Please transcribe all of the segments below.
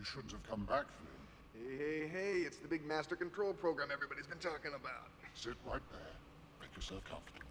You shouldn't have come back, Flynn. Hey, hey, hey, it's the big master control program everybody's been talking about. Sit right there. Make yourself comfortable.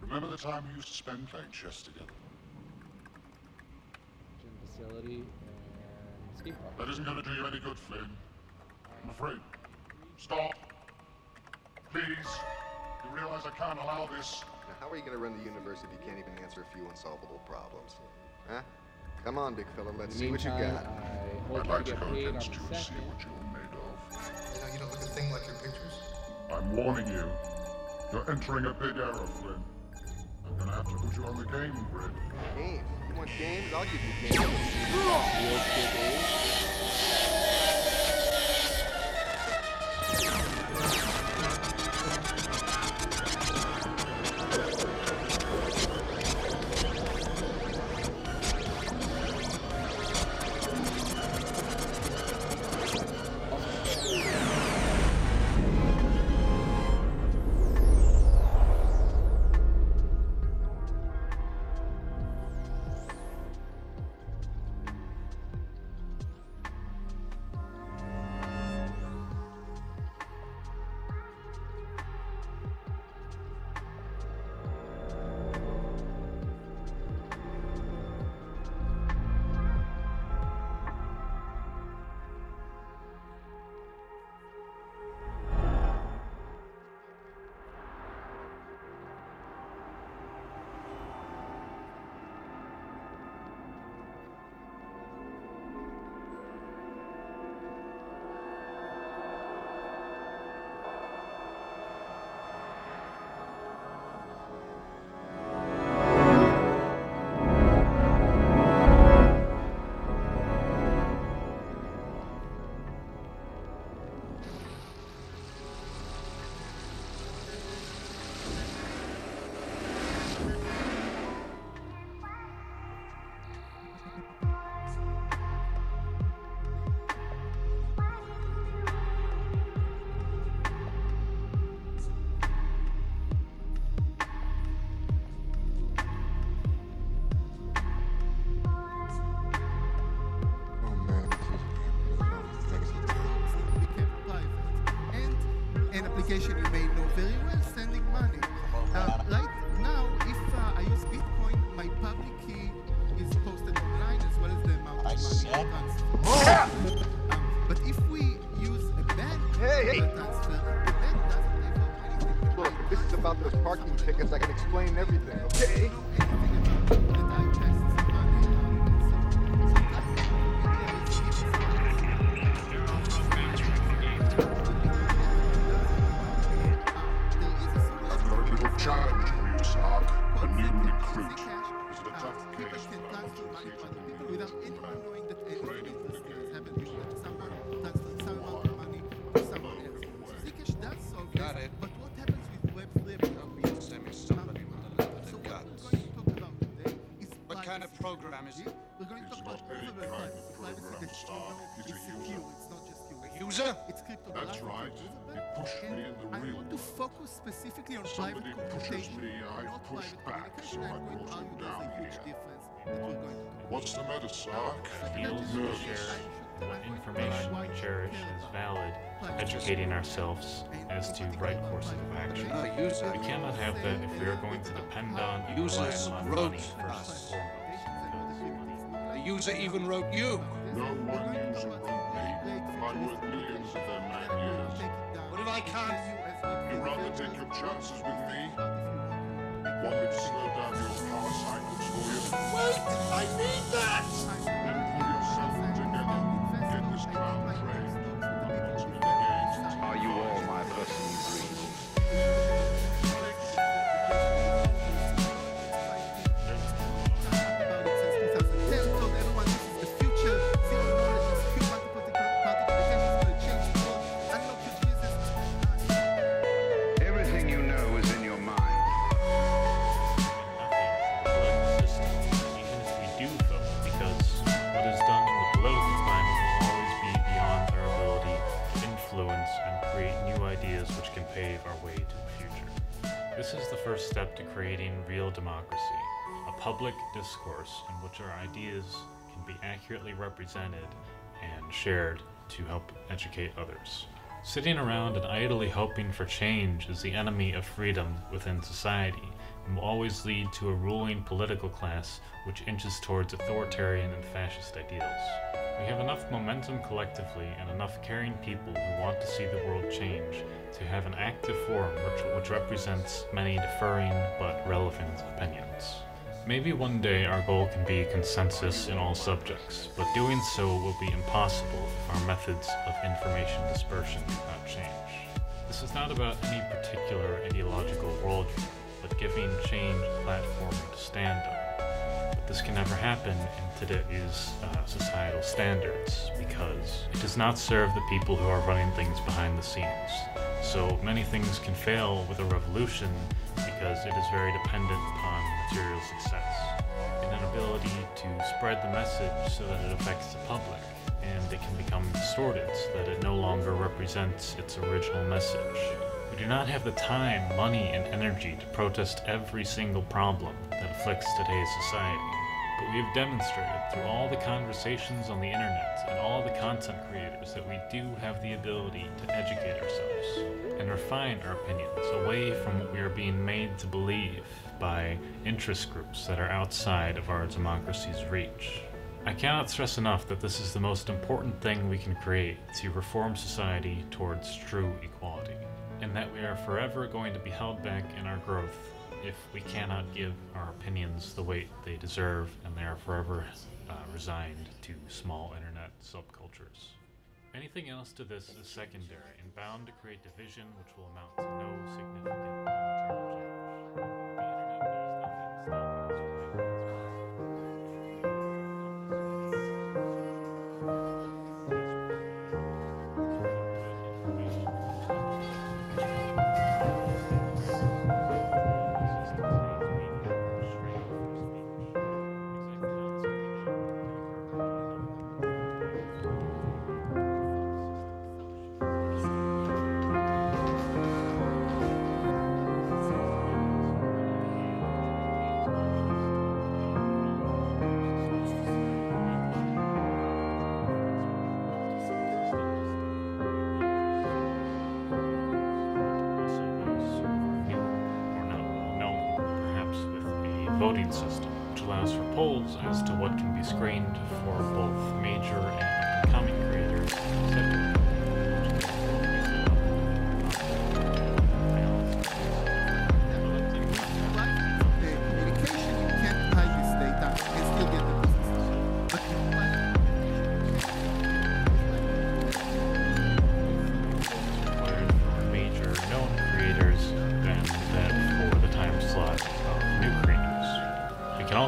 Remember the time we used to spend playing chess together? Gym facility and skate park. That isn't going to do you any good, Flynn. I'm afraid. Stop. Please. You realize I can't allow this. Now, how are you going to run the universe if you can't even answer a few unsolvable problems? Huh? Come on, big fella, let's see the what you got. I I'd like to go against you and see what you're made of. You know, you don't look a thing like your pictures. I'm warning you. You're entering a big error, Flynn. I'm gonna have to put you on the game grid. Games. You want games? I'll give you games. Application you may know very well, sending money. Uh, right now, if uh, I use Bitcoin, my public key is posted online as well as the amount of money I transfer. Um, but if we use a bank Hey, hey. transfer, the bank doesn't pay for anything. Look, this is about those parking tickets, I can explain everything, okay? Privacy program, that you Sark. know It's a user. secure. It's not just you. A user? It's cryptographic. That's right. usable, You pushed me in the I real want to focus specifically on Somebody private pushes me, I not push back, communication. so I I'm going to brought you argue there's down here. difference that we're going to talk What's the matter, Sark? You're nervous. share what information we cherish as valid, educating ourselves as to right courses of action. We cannot have that if we are going to depend on and rely Users on wrote money first and us. foremost. The user even wrote you. No one user wrote me. I'm worth millions of them nine years. What if I can't? You'd rather take your chances with me? Want me to slow down your power cycles for you? Wait! I need that! Then pull yourself together. Get this clown trained. Discourse in which our ideas can be accurately represented and shared to help educate others. Sitting around and idly hoping for change is the enemy of freedom within society and will always lead to a ruling political class which inches towards authoritarian and fascist ideals. We have enough momentum collectively and enough caring people who want to see the world change to have an active forum which, which represents many differing but relevant opinions. Maybe one day our goal can be consensus in all subjects, but doing so will be impossible if our methods of information dispersion do not change. This is not about any particular ideological worldview, but giving change a platform to stand on. This can never happen in today's uh, societal standards because it does not serve the people who are running things behind the scenes. So many things can fail with a revolution because it is very dependent upon material success, and an ability to spread the message so that it affects the public, and it can become distorted so that it no longer represents its original message. We do not have the time, money, and energy to protest every single problem that afflicts today's society. We have demonstrated through all the conversations on the internet and all the content creators that we do have the ability to educate ourselves and refine our opinions away from what we are being made to believe by interest groups that are outside of our democracy's reach. I cannot stress enough that this is the most important thing we can create to reform society towards true equality, and that we are forever going to be held back in our growth if we cannot give our opinions the weight they deserve and they are forever uh, resigned to small internet subcultures. Anything else to this is secondary and bound to create division which will amount to no significant change. System which allows for polls as to what can be screened for both major and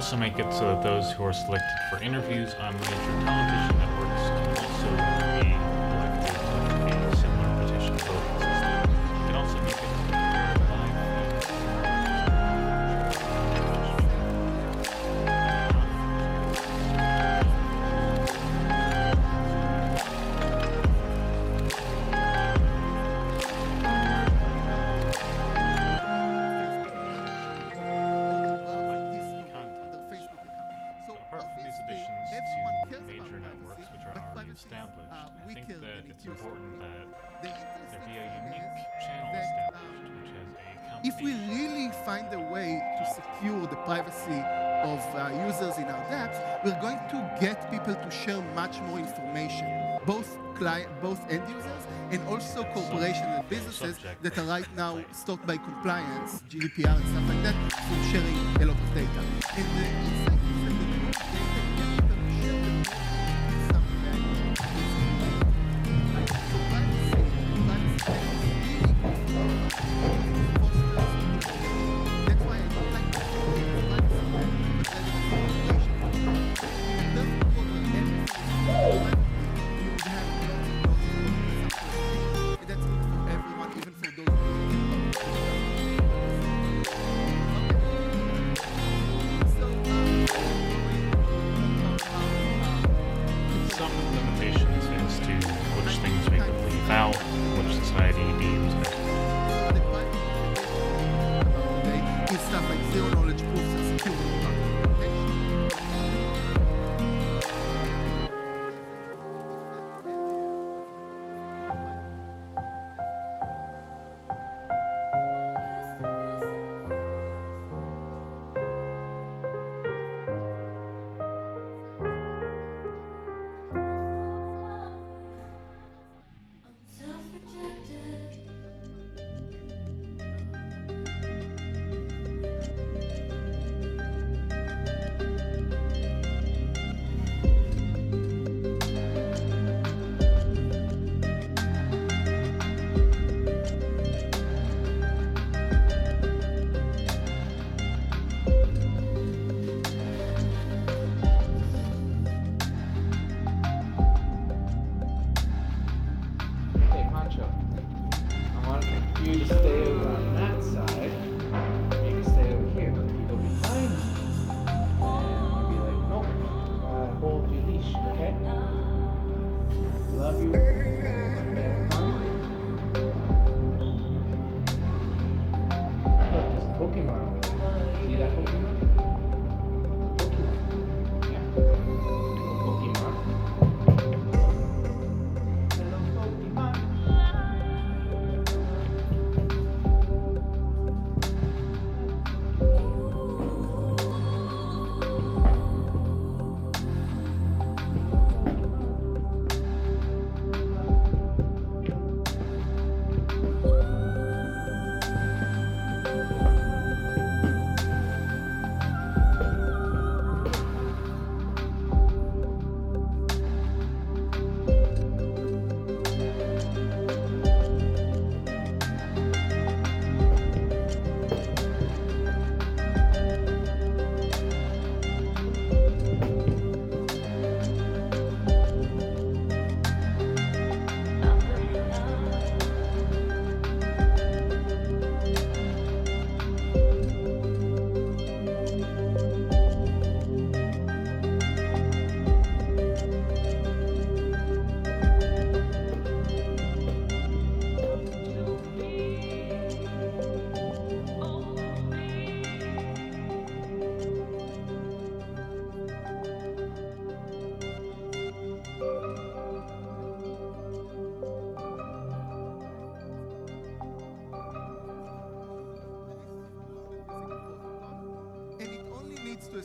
also make it so that those who are selected for interviews on major television we're going to get people to share much more information, both client, both end users and also corporations and businesses subject. that are right now stopped by compliance, GDPR and stuff like that, from sharing a lot of data. Uh,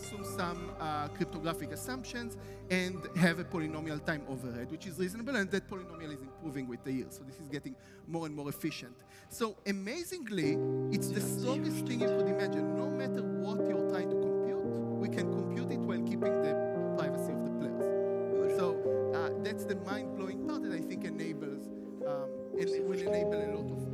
assume some uh, cryptographic assumptions and have a polynomial time overhead, which is reasonable, and that polynomial is improving with the years. So this is getting more and more efficient. So amazingly, it's the strongest thing you could imagine. No matter what you're trying to compute, we can compute it while keeping the privacy of the players. So uh, that's the mind-blowing part that I think enables um, and will enable a lot of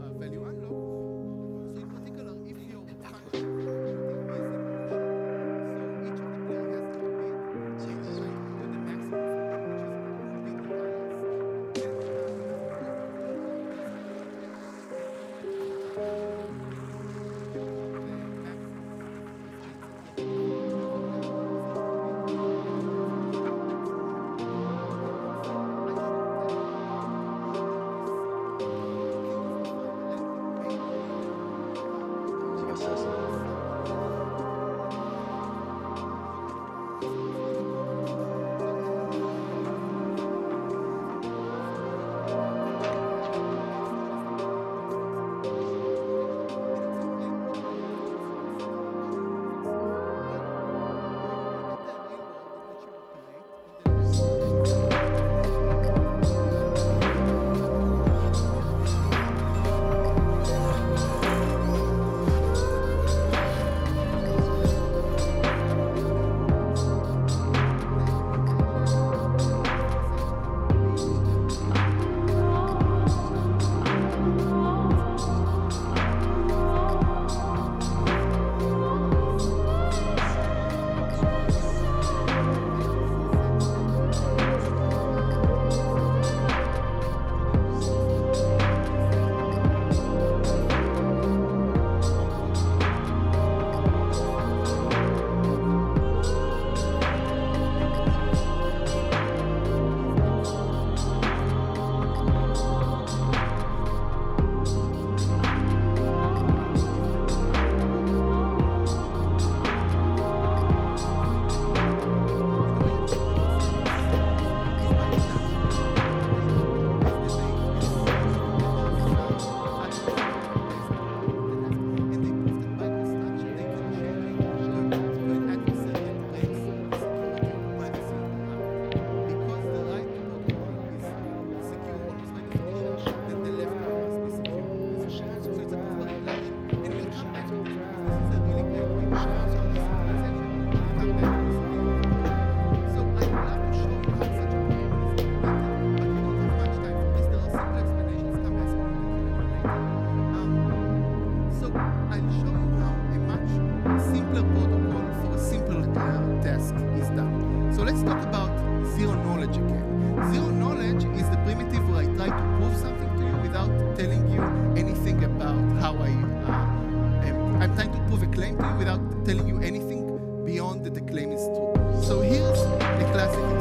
a claim to you without telling you anything beyond that the claim is true. So here's a classic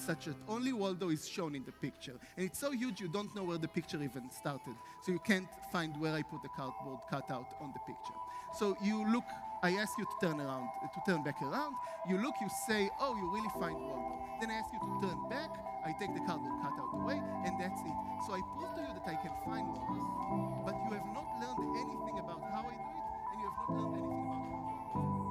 such that only Waldo is shown in the picture. And it's so huge you don't know where the picture even started. So you can't find where I put the cardboard cutout on the picture. So you look, I ask you to turn around, uh, to turn back around. You look, you say, oh, you really find Waldo. Then I ask you to turn back. I take the cardboard cutout away, and that's it. So I prove to you that I can find Waldo. But you have not learned anything about how I do it, and you have not learned anything about Waldo.